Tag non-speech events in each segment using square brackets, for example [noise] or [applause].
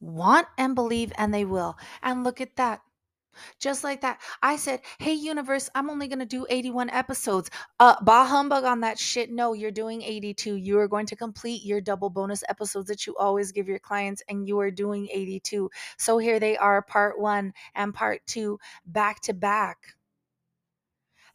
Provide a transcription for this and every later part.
want and believe, and they will. And look at that. Just like that. I said, Hey, universe, I'm only going to do 81 episodes. Uh, bah humbug on that shit. No, you're doing 82. You are going to complete your double bonus episodes that you always give your clients, and you are doing 82. So here they are, part one and part two, back to back.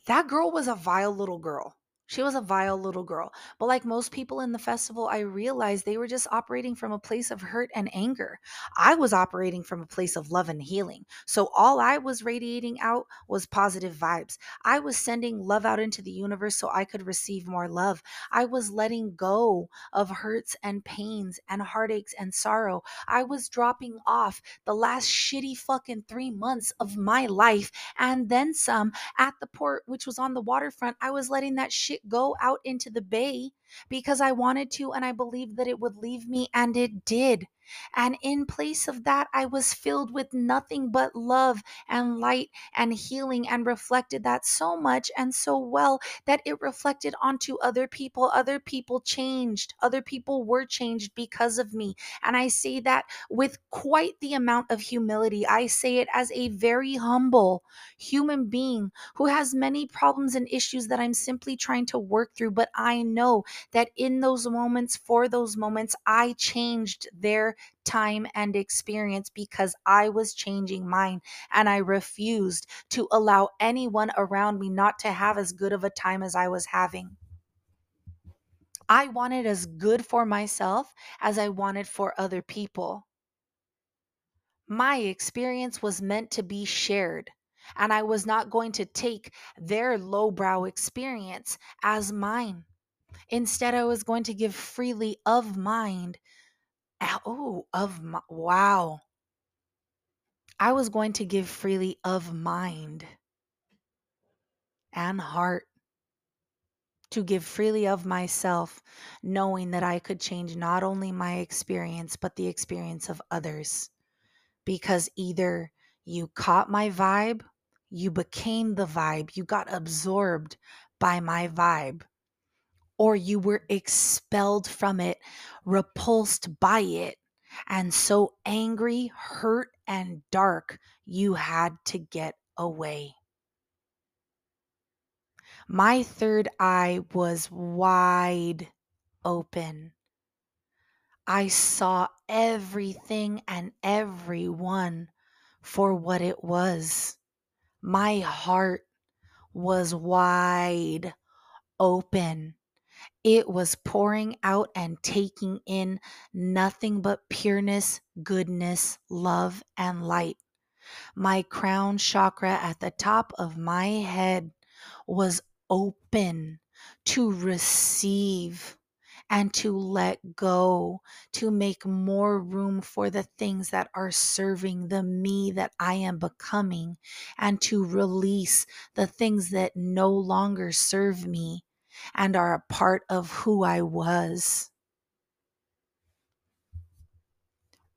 That girl was a vile little girl. She was a vile little girl. But like most people in the festival, I realized they were just operating from a place of hurt and anger. I was operating from a place of love and healing. So all I was radiating out was positive vibes. I was sending love out into the universe so I could receive more love. I was letting go of hurts and pains and heartaches and sorrow. I was dropping off the last shitty fucking three months of my life and then some at the port, which was on the waterfront. I was letting that shit go out into the bay because I wanted to and I believed that it would leave me, and it did. And in place of that, I was filled with nothing but love and light and healing, and reflected that so much and so well that it reflected onto other people. Other people changed, other people were changed because of me. And I say that with quite the amount of humility. I say it as a very humble human being who has many problems and issues that I'm simply trying to work through. But I know that in those moments, for those moments, I changed their time and experience because I was changing mine and I refused to allow anyone around me not to have as good of a time as I was having. I wanted as good for myself as I wanted for other people. My experience was meant to be shared, and I was not going to take their lowbrow experience as mine. Instead, I was going to give freely of mind. Oh, of my, wow. I was going to give freely of mind and heart to give freely of myself, knowing that I could change not only my experience, but the experience of others. Because either you caught my vibe, you became the vibe, you got absorbed by my vibe, or you were expelled from it, repulsed by it, and so angry, hurt, and dark you had to get away. My third eye was wide open. I saw everything and everyone for what it was. My heart was wide open. It was pouring out and taking in nothing but pureness, goodness, love, and light. My crown chakra at the top of my head was open to receive and to let go, to make more room for the things that are serving the me that I am becoming, and to release the things that no longer serve me and are a part of who I was.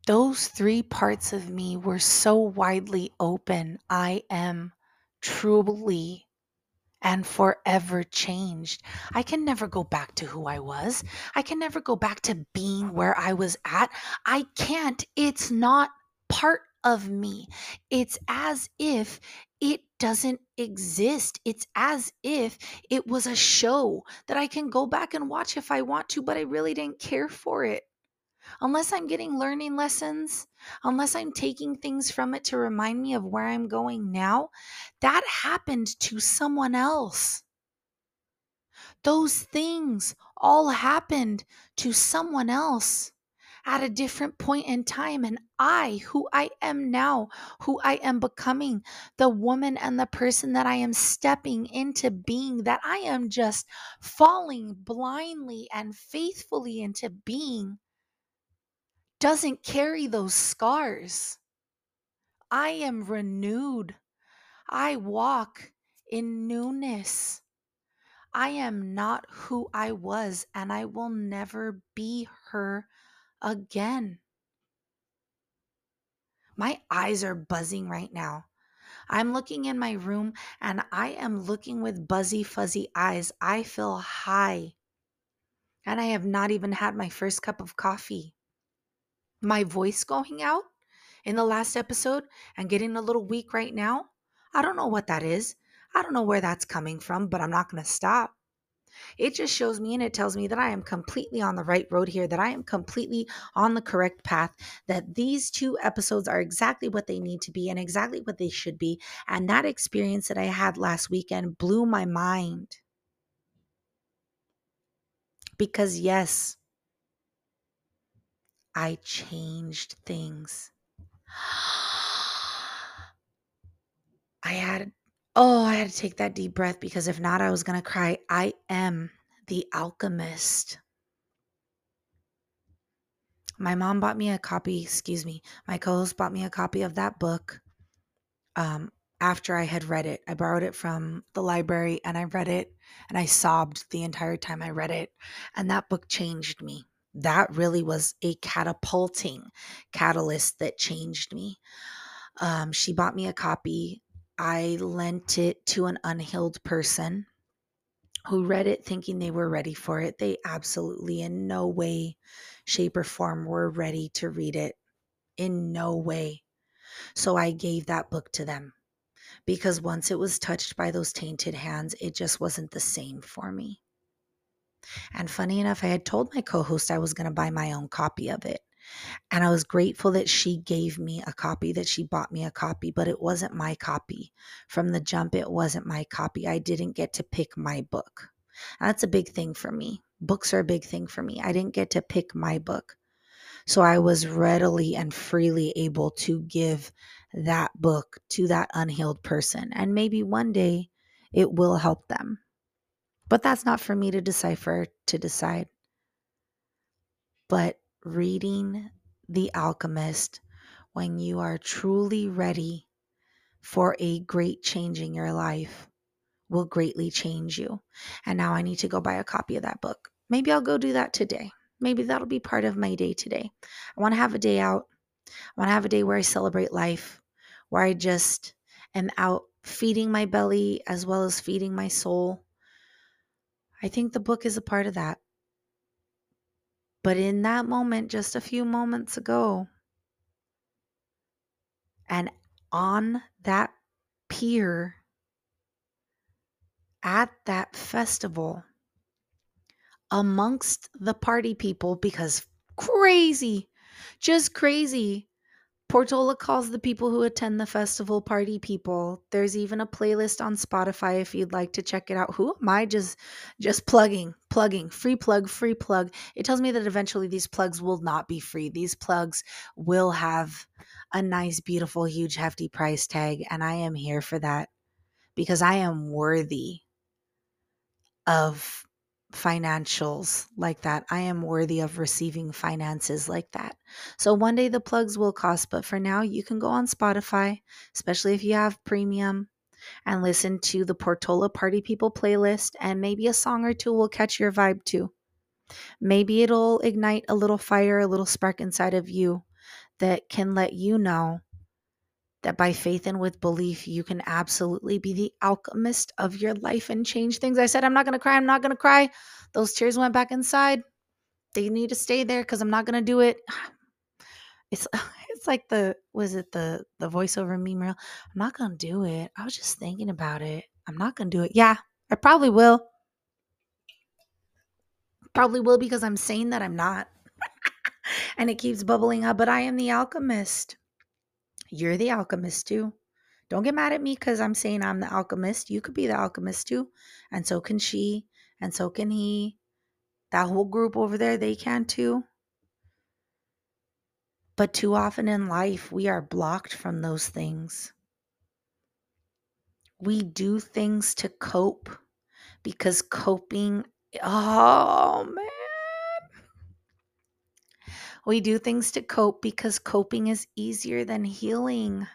Those three parts of me were so widely open. I am truly and forever changed. I can never go back to who I was. I can never go back to being where I was at. I can't. It's not part of me. It's as if it doesn't exist. It's as if it was a show that I can go back and watch if I want to, but I really didn't care for it. Unless I'm getting learning lessons, unless I'm taking things from it to remind me of where I'm going now, that happened to someone else. Those things all happened to someone else at a different point in time. And I, who I am now, who I am becoming, the woman and the person that I am stepping into being, that I am just falling blindly and faithfully into being, doesn't carry those scars. I am renewed. I walk in newness. I am not who I was, and I will never be her again. My eyes are buzzing right now. I'm looking in my room and I am looking with buzzy, fuzzy eyes. I feel high. And I have not even had my first cup of coffee. my voice going out in the last episode and getting a little weak right now. I don't know what that is. I don't know where that's coming from, but I'm not going to stop. It just shows me and it tells me that I am completely on the right road here, that I am completely on the correct path, that these two episodes are exactly what they need to be and exactly what they should be. And that experience that I had last weekend blew my mind. Because, yes, I changed things. [gasps] I had, oh, I had to take that deep breath because if not, I was going to cry. I am the alchemist. My mom bought me a copy, excuse me, my co host bought me a copy of that book um, after I had read it. I borrowed it from the library and I read it and I sobbed the entire time I read it. And that book changed me that really was a catapulting catalyst that changed me. Um, she bought me a copy. I lent it to an unhealed person who read it thinking they were ready for it. They absolutely, in no way, shape, or form, were ready to read it. In no way. So I gave that book to them because once it was touched by those tainted hands, it just wasn't the same for me. And funny enough, I had told my co host I was going to buy my own copy of it. And I was grateful that she gave me a copy, that she bought me a copy, but it wasn't my copy. From the jump, it wasn't my copy. I didn't get to pick my book. That's a big thing for me. Books are a big thing for me. I didn't get to pick my book. So I was readily and freely able to give that book to that unhealed person. And maybe one day it will help them. But that's not for me to decipher, to decide. But reading The Alchemist when you are truly ready for a great change in your life will greatly change you. And now I need to go buy a copy of that book. Maybe I'll go do that today. Maybe that'll be part of my day today. I want to have a day out. I want to have a day where I celebrate life, where I just am out feeding my belly as well as feeding my soul, I think the book is a part of that. But in that moment, just a few moments ago, and on that pier at that festival, amongst the party people, because crazy, just crazy, Portola calls the people who attend the festival party people. There's even a playlist on Spotify if you'd like to check it out. Who am I just just plugging, plugging, free plug, free plug. It tells me that eventually these plugs will not be free. These plugs will have a nice, beautiful, huge, hefty price tag, and I am here for that because I am worthy of financials like that. I am worthy of receiving finances like that. So one day the plugs will cost, but for now you can go on Spotify, especially if you have premium, and listen to the Portola Party People playlist, and maybe a song or two will catch your vibe too. Maybe it'll ignite a little fire, a little spark inside of you that can let you know that by faith and with belief, you can absolutely be the alchemist of your life and change things. I said, I'm not going to cry. I'm not going to cry. Those tears went back inside. They need to stay there because I'm not going to do it. [sighs] It's [sighs] it's like the was it the the voiceover meme reel? I'm not going to do it. I was just thinking about it. I'm not going to do it. Yeah, I probably will. Probably will because I'm saying that I'm not. [laughs] and it keeps bubbling up, but I am the alchemist. You're the alchemist too. Don't get mad at me because I'm saying I'm the alchemist. You could be the alchemist too. And so can she. And so can he. That whole group over there, they can too. But too often in life, we are blocked from those things. We do things to cope because coping, oh man. We do things to cope because coping is easier than healing.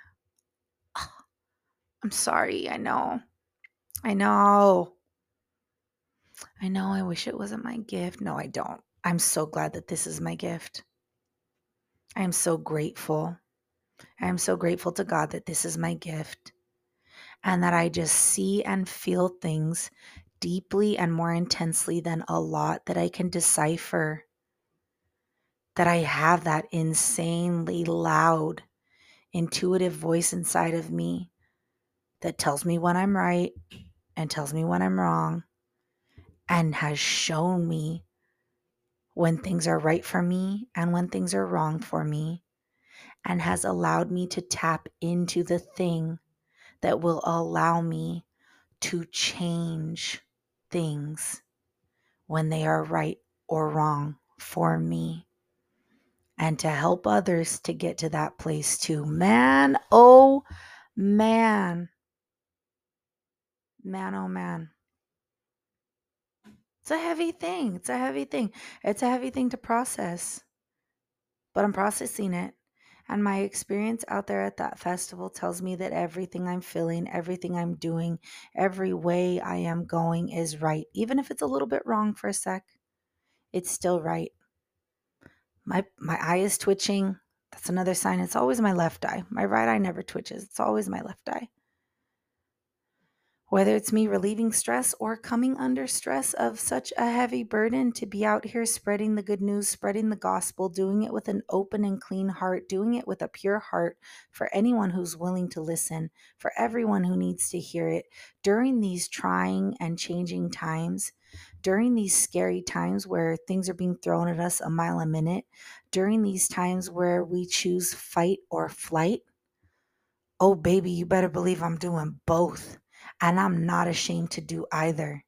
[sighs] I'm sorry. I know. I know. I know. I wish it wasn't my gift. No, I don't. I'm so glad that this is my gift. I am so grateful. I am so grateful to God that this is my gift and that I just see and feel things deeply and more intensely than a lot that I can decipher that I have that insanely loud, intuitive voice inside of me that tells me when I'm right and tells me when I'm wrong and has shown me when things are right for me and when things are wrong for me and has allowed me to tap into the thing that will allow me to change things when they are right or wrong for me and to help others to get to that place too. Man, oh man. Man, oh man. It's a heavy thing. It's a heavy thing. It's a heavy thing to process. But I'm processing it. And my experience out there at that festival tells me that everything I'm feeling, everything I'm doing, every way I am going is right. Even if it's a little bit wrong for a sec, it's still right. My my eye is twitching. That's another sign. It's always my left eye. My right eye never twitches. It's always my left eye. Whether it's me relieving stress or coming under stress of such a heavy burden to be out here spreading the good news, spreading the gospel, doing it with an open and clean heart, doing it with a pure heart for anyone who's willing to listen, for everyone who needs to hear it during these trying and changing times, during these scary times where things are being thrown at us a mile a minute, during these times where we choose fight or flight. Oh, baby, you better believe I'm doing both and I'm not ashamed to do either.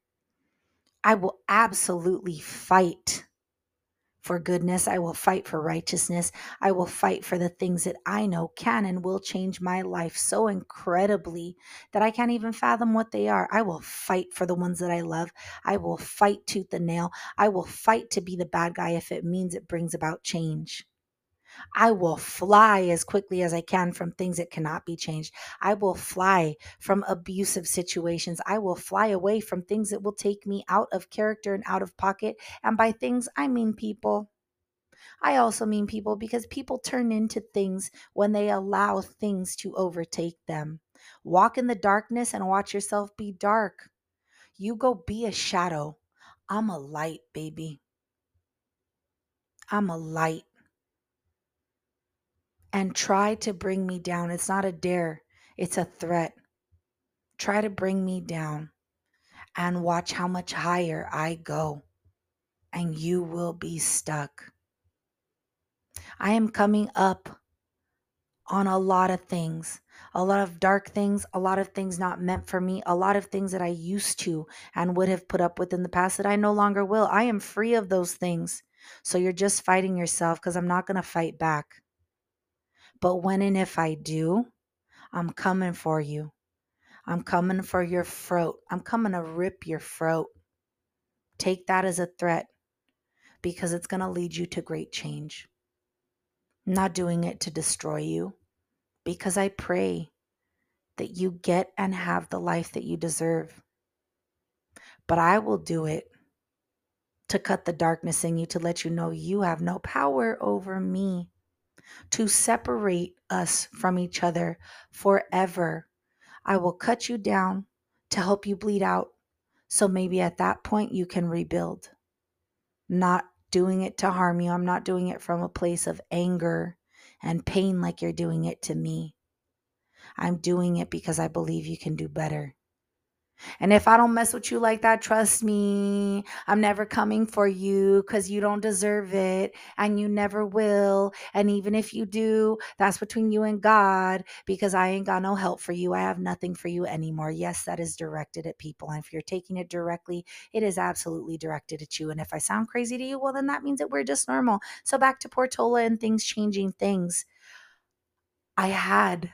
I will absolutely fight for goodness. I will fight for righteousness. I will fight for the things that I know can and will change my life so incredibly that I can't even fathom what they are. I will fight for the ones that I love. I will fight tooth and nail. I will fight to be the bad guy if it means it brings about change. I will fly as quickly as I can from things that cannot be changed. I will fly from abusive situations. I will fly away from things that will take me out of character and out of pocket. And by things, I mean people. I also mean people because people turn into things when they allow things to overtake them. Walk in the darkness and watch yourself be dark. You go be a shadow. I'm a light, baby. I'm a light and try to bring me down. It's not a dare, it's a threat. Try to bring me down and watch how much higher I go, and you will be stuck. I am coming up on a lot of things, a lot of dark things, a lot of things not meant for me, a lot of things that I used to and would have put up with in the past that I no longer will. I am free of those things. So you're just fighting yourself because I'm not going to fight back. But when and if I do, I'm coming for you. I'm coming for your throat. I'm coming to rip your throat. Take that as a threat because it's going to lead you to great change. I'm not doing it to destroy you because I pray that you get and have the life that you deserve. But I will do it to cut the darkness in you, to let you know you have no power over me to separate us from each other forever. I will cut you down to help you bleed out. So maybe at that point you can rebuild. Not doing it to harm you. I'm not doing it from a place of anger and pain like you're doing it to me. I'm doing it because I believe you can do better. And if I don't mess with you like that, trust me, I'm never coming for you because you don't deserve it and you never will. And even if you do, that's between you and God because I ain't got no help for you. I have nothing for you anymore. Yes, that is directed at people. And if you're taking it directly, it is absolutely directed at you. And if I sound crazy to you, well, then that means that we're just normal. So back to Portola and things changing things. I had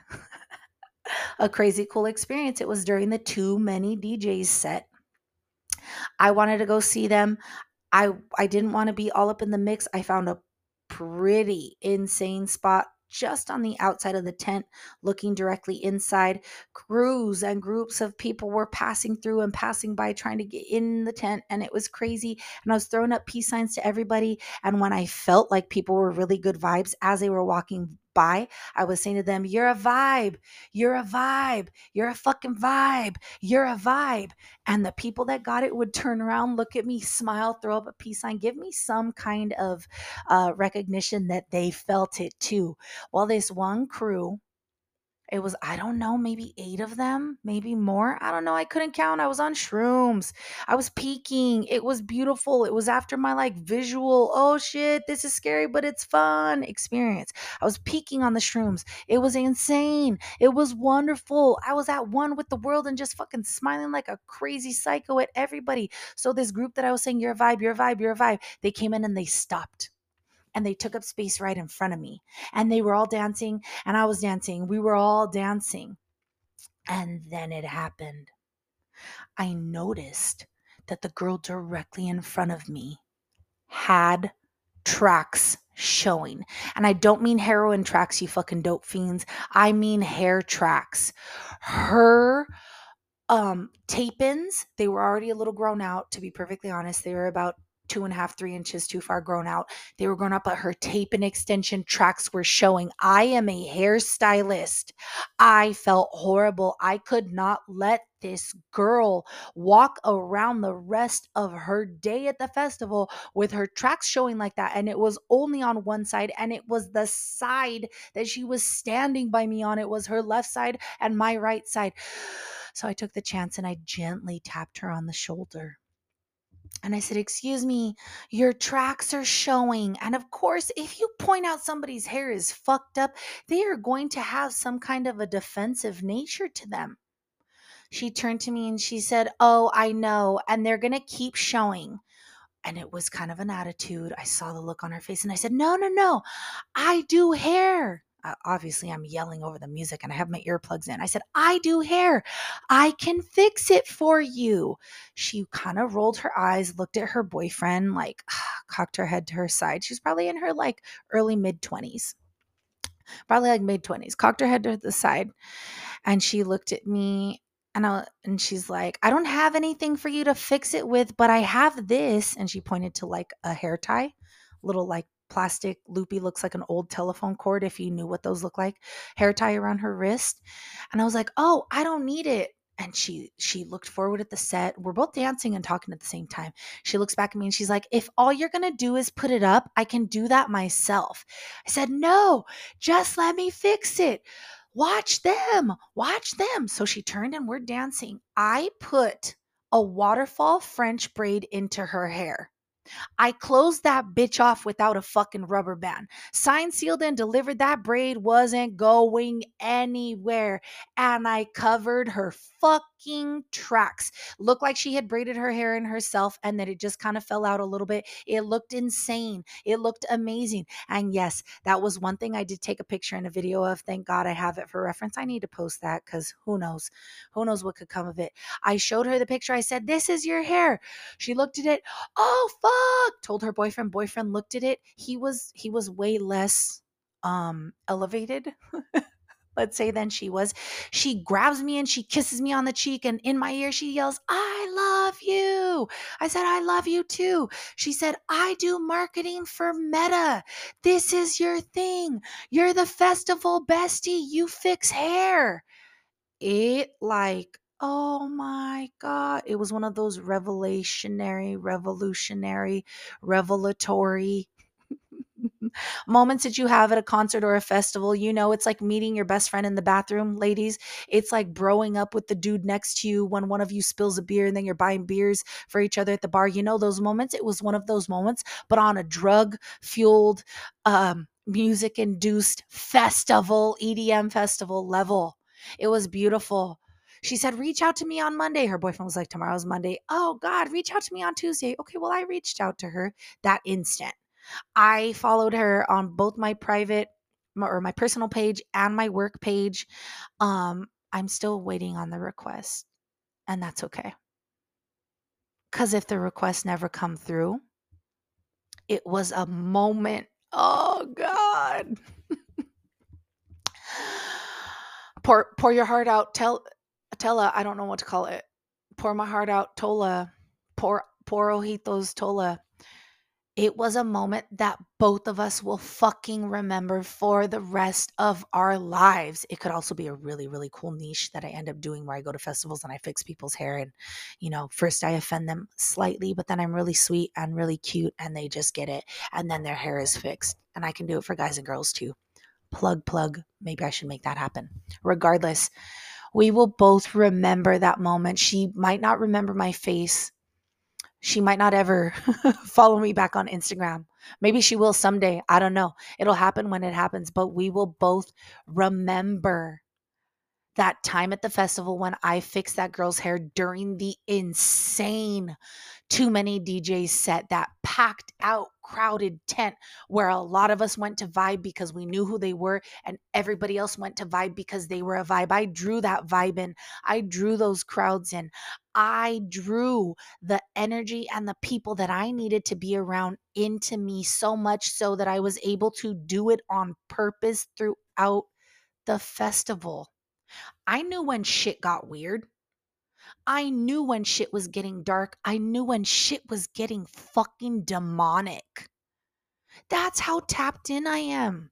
a crazy cool experience. It was during the Too Many DJs set. I wanted to go see them. I I didn't want to be all up in the mix. I found a pretty insane spot just on the outside of the tent, looking directly inside. Crews and groups of people were passing through and passing by trying to get in the tent, and it was crazy. And I was throwing up peace signs to everybody. And when I felt like people were really good vibes as they were walking I was saying to them, You're a vibe. You're a vibe. You're a fucking vibe. You're a vibe. And the people that got it would turn around, look at me, smile, throw up a peace sign, give me some kind of uh, recognition that they felt it too. Well, this one crew, it was, I don't know, maybe eight of them, maybe more. I don't know. I couldn't count. I was on shrooms. I was peaking. It was beautiful. It was after my like visual, oh shit, this is scary, but it's fun experience. I was peaking on the shrooms. It was insane. It was wonderful. I was at one with the world and just fucking smiling like a crazy psycho at everybody. So, this group that I was saying, you're a vibe, you're a vibe, you're a vibe, they came in and they stopped and they took up space right in front of me. And they were all dancing, and I was dancing. We were all dancing. And then it happened. I noticed that the girl directly in front of me had tracks showing. And I don't mean heroin tracks, you fucking dope fiends. I mean hair tracks. Her um tape ins, they were already a little grown out, to be perfectly honest. They were about two and a half, three inches too far grown out. They were grown up, but her tape and extension tracks were showing. I am a hairstylist. I felt horrible. I could not let this girl walk around the rest of her day at the festival with her tracks showing like that. And it was only on one side, and it was the side that she was standing by me on. It was her left side and my right side. So I took the chance and I gently tapped her on the shoulder. And I said, Excuse me, your tracks are showing. And of course, if you point out somebody's hair is fucked up, they are going to have some kind of a defensive nature to them. She turned to me and she said, Oh, I know. And they're going to keep showing. And it was kind of an attitude. I saw the look on her face and I said, No, no, no. I do hair uh, obviously I'm yelling over the music and I have my earplugs in. I said, I do hair. I can fix it for you. She kind of rolled her eyes, looked at her boyfriend, like [sighs] cocked her head to her side. She's probably in her like early mid 20s, probably like mid 20s, cocked her head to the side. And she looked at me and I, and she's like, I don't have anything for you to fix it with, but I have this. And she pointed to like a hair tie, little like plastic loopy looks like an old telephone cord if you knew what those look like hair tie around her wrist and i was like oh i don't need it. And she she looked forward at the set. We're both dancing and talking at the same time. She looks back at me and she's like if all you're going to do is put it up i can do that myself. I said no just let me fix it. Watch them watch them. So she turned and we're dancing. I put a waterfall french braid into her hair I closed that bitch off without a fucking rubber band. Signed, sealed, and delivered. That braid wasn't going anywhere. And I covered her fucking tracks. Looked like she had braided her hair in herself and that it just kind of fell out a little bit. It looked insane. It looked amazing. And yes, that was one thing I did take a picture and a video of. Thank God I have it for reference. I need to post that because who knows? Who knows what could come of it? I showed her the picture. I said, This is your hair. She looked at it. Oh, fuck. Told her boyfriend. Boyfriend looked at it. He was, he was way less um elevated [laughs] let's say than she was. She grabs me and she kisses me on the cheek, and in my ear, she yells, I love you. I said, I love you too. She said, I do marketing for Meta. This is your thing. You're the festival bestie. You fix hair. It like, oh my God. It was one of those revelationary, revolutionary, revelatory [laughs] moments that you have at a concert or a festival, you know, it's like meeting your best friend in the bathroom, ladies. It's like broing up with the dude next to you when one of you spills a beer and then you're buying beers for each other at the bar. You know, those moments. It was one of those moments, but on a drug fueled, um, music induced festival, EDM festival level. It was beautiful. She said, reach out to me on Monday. Her boyfriend was like, tomorrow's Monday. Oh, God, reach out to me on Tuesday. Okay, well, I reached out to her that instant. I followed her on both my private or my personal page and my work page. Um, I'm still waiting on the request, and that's okay. Because if the request never come through, it was a moment. Oh God. [laughs] pour pour your heart out. Tell Tella, I don't know what to call it. Pour my heart out, Tola. Pour pour ojitos, Tola it was a moment that both of us will fucking remember for the rest of our lives. It could also be a really, really cool niche that I end up doing where I go to festivals and I fix people's hair. And, you know, first I offend them slightly, but then I'm really sweet and really cute and they just get it. And then their hair is fixed. And I can do it for guys and girls too. Plug, plug. Maybe I should make that happen. Regardless, we will both remember that moment. She might not remember my face she might not ever [laughs] follow me back on Instagram. Maybe she will someday. I don't know. It'll happen when it happens, but we will both remember that time at the festival when I fixed that girl's hair during the insane too many DJs set, that packed out, crowded tent where a lot of us went to vibe because we knew who they were, and everybody else went to vibe because they were a vibe. I drew that vibe in. I drew those crowds in. I drew the energy and the people that I needed to be around into me so much so that I was able to do it on purpose throughout the festival. I knew when shit got weird. I knew when shit was getting dark. I knew when shit was getting fucking demonic. That's how tapped in I am.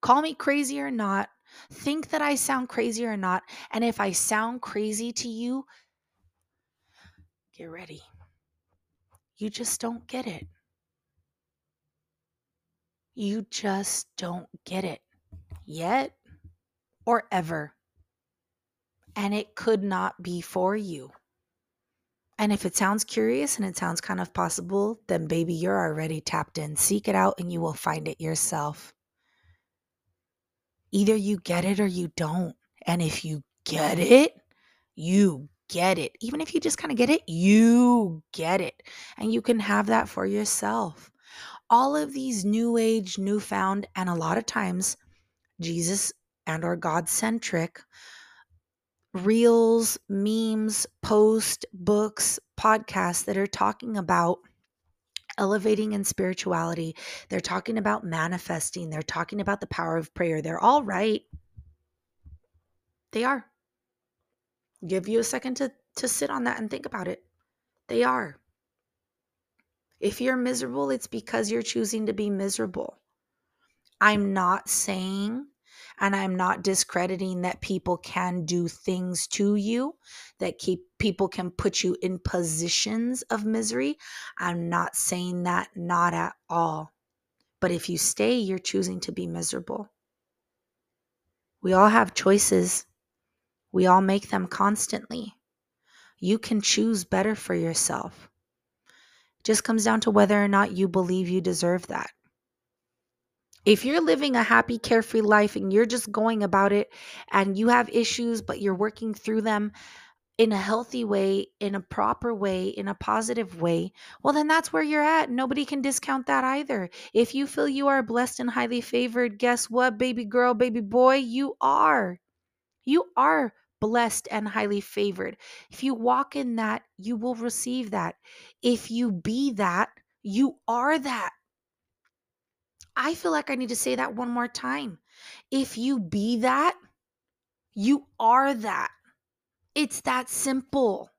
Call me crazy or not. Think that I sound crazy or not. And if I sound crazy to you, get ready. You just don't get it. You just don't get it yet or ever and it could not be for you. And if it sounds curious and it sounds kind of possible, then baby, you're already tapped in. Seek it out and you will find it yourself. Either you get it or you don't. And if you get it, you get it. Even if you just kind of get it, you get it. And you can have that for yourself. All of these new age, newfound, and a lot of times Jesus and or God centric reels, memes, posts, books, podcasts that are talking about elevating in spirituality. They're talking about manifesting. They're talking about the power of prayer. They're all right. They are. Give you a second to, to sit on that and think about it. They are. If you're miserable, it's because you're choosing to be miserable. I'm not saying and I'm not discrediting that people can do things to you, that keep people can put you in positions of misery. I'm not saying that, not at all. But if you stay, you're choosing to be miserable. We all have choices, we all make them constantly. You can choose better for yourself. It just comes down to whether or not you believe you deserve that. If you're living a happy, carefree life and you're just going about it and you have issues, but you're working through them in a healthy way, in a proper way, in a positive way, well, then that's where you're at. Nobody can discount that either. If you feel you are blessed and highly favored, guess what, baby girl, baby boy? You are. You are blessed and highly favored. If you walk in that, you will receive that. If you be that, you are that. I feel like I need to say that one more time. If you be that, you are that. It's that simple.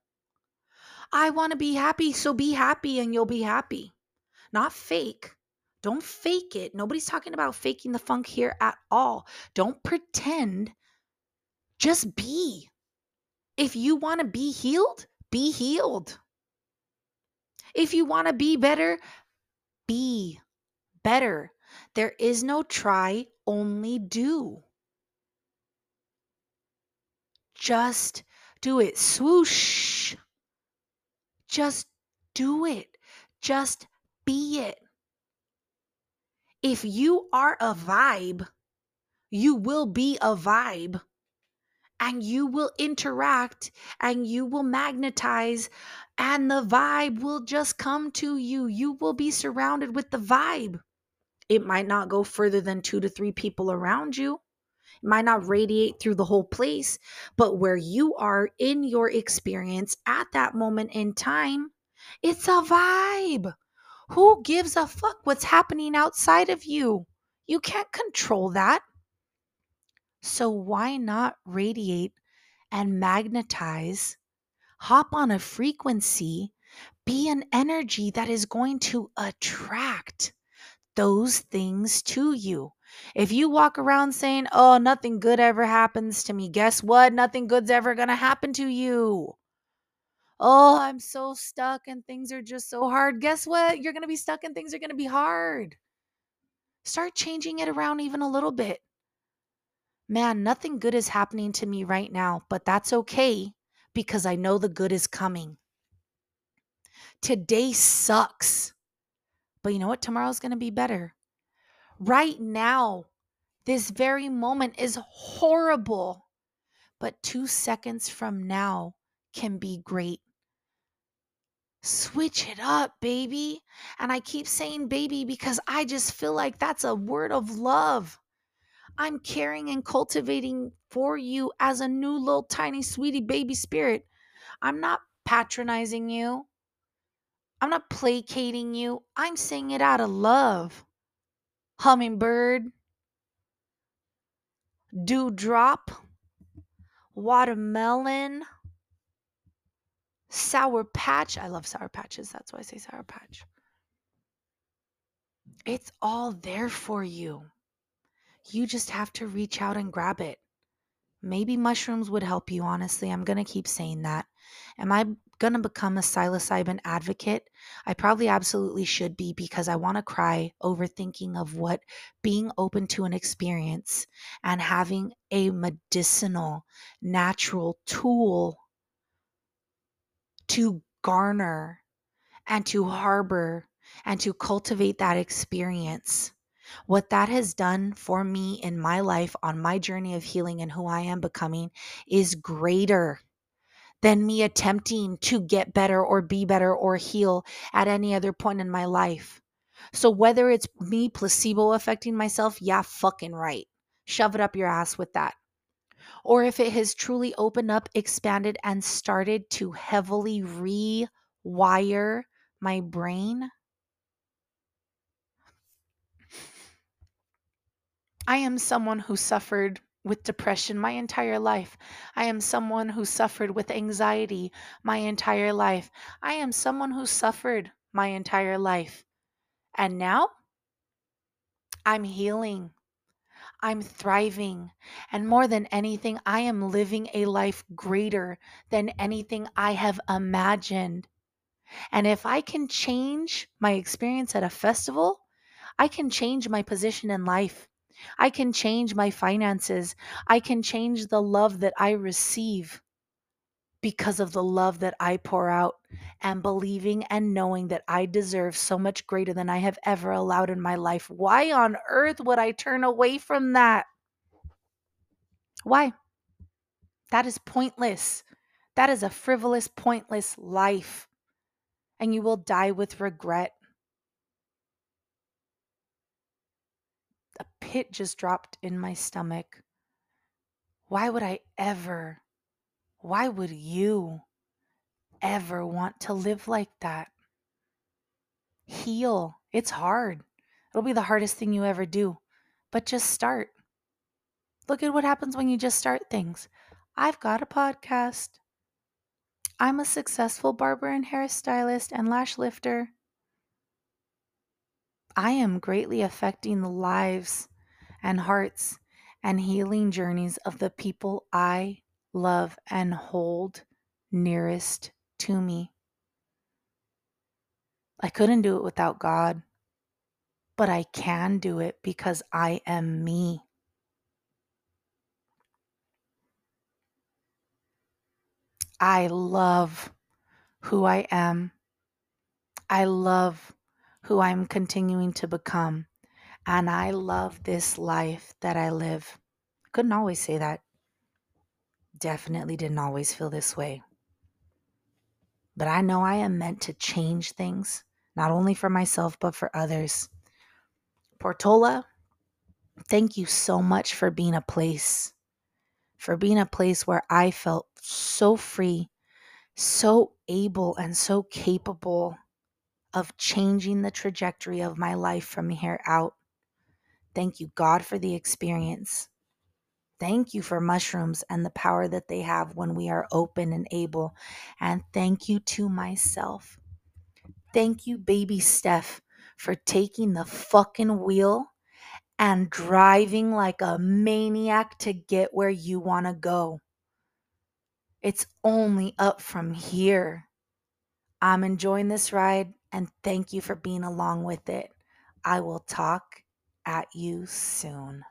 I want to be happy, so be happy and you'll be happy. Not fake. Don't fake it. Nobody's talking about faking the funk here at all. Don't pretend. Just be. If you want to be healed, be healed. If you want to be better, be better. There is no try, only do. Just do it. Swoosh. Just do it. Just be it. If you are a vibe, you will be a vibe and you will interact and you will magnetize and the vibe will just come to you. You will be surrounded with the vibe. It might not go further than two to three people around you. It might not radiate through the whole place, but where you are in your experience at that moment in time, it's a vibe. Who gives a fuck what's happening outside of you? You can't control that. So why not radiate and magnetize, hop on a frequency, be an energy that is going to attract those things to you. If you walk around saying, Oh, nothing good ever happens to me, guess what? Nothing good's ever going to happen to you. Oh, I'm so stuck and things are just so hard. Guess what? You're going to be stuck and things are going to be hard. Start changing it around even a little bit. Man, nothing good is happening to me right now, but that's okay because I know the good is coming. Today sucks, but you know what? Tomorrow's going to be better. Right now, this very moment is horrible, but two seconds from now can be great. Switch it up, baby. And I keep saying baby because I just feel like that's a word of love. I'm caring and cultivating for you as a new little tiny sweetie baby spirit. I'm not patronizing you. I'm not placating you. I'm saying it out of love. Hummingbird, dewdrop, watermelon, sour patch. I love sour patches. That's why I say sour patch. It's all there for you. You just have to reach out and grab it. Maybe mushrooms would help you, honestly. I'm going to keep saying that. Am I going to become a psilocybin advocate? I probably absolutely should be because I want to cry over thinking of what being open to an experience and having a medicinal, natural tool to garner and to harbor and to cultivate that experience what that has done for me in my life on my journey of healing and who I am becoming is greater than me attempting to get better or be better or heal at any other point in my life. So, whether it's me placebo affecting myself, yeah, fucking right. Shove it up your ass with that. Or if it has truly opened up, expanded, and started to heavily rewire my brain, I am someone who suffered with depression my entire life. I am someone who suffered with anxiety my entire life. I am someone who suffered my entire life. And now I'm healing. I'm thriving. And more than anything, I am living a life greater than anything I have imagined. And if I can change my experience at a festival, I can change my position in life. I can change my finances. I can change the love that I receive because of the love that I pour out and believing and knowing that I deserve so much greater than I have ever allowed in my life. Why on earth would I turn away from that? Why? That is pointless. That is a frivolous, pointless life. And you will die with regret. A pit just dropped in my stomach. Why would I ever, why would you ever want to live like that? Heal. It's hard. It'll be the hardest thing you ever do, but just start. Look at what happens when you just start things. I've got a podcast. I'm a successful barber and hairstylist and lash lifter. I am greatly affecting the lives and hearts and healing journeys of the people I love and hold nearest to me. I couldn't do it without God, but I can do it because I am me. I love who I am. I love who I'm continuing to become. And I love this life that I live. Couldn't always say that. Definitely didn't always feel this way. But I know I am meant to change things, not only for myself, but for others. Portola, thank you so much for being a place, for being a place where I felt so free, so able, and so capable of changing the trajectory of my life from here out. Thank you, God, for the experience. Thank you for mushrooms and the power that they have when we are open and able. And thank you to myself Thank you, baby Steph, for taking the fucking wheel and driving like a maniac to get where you want to go. It's only up from here. I'm enjoying this ride and thank you for being along with it. I will talk at you soon.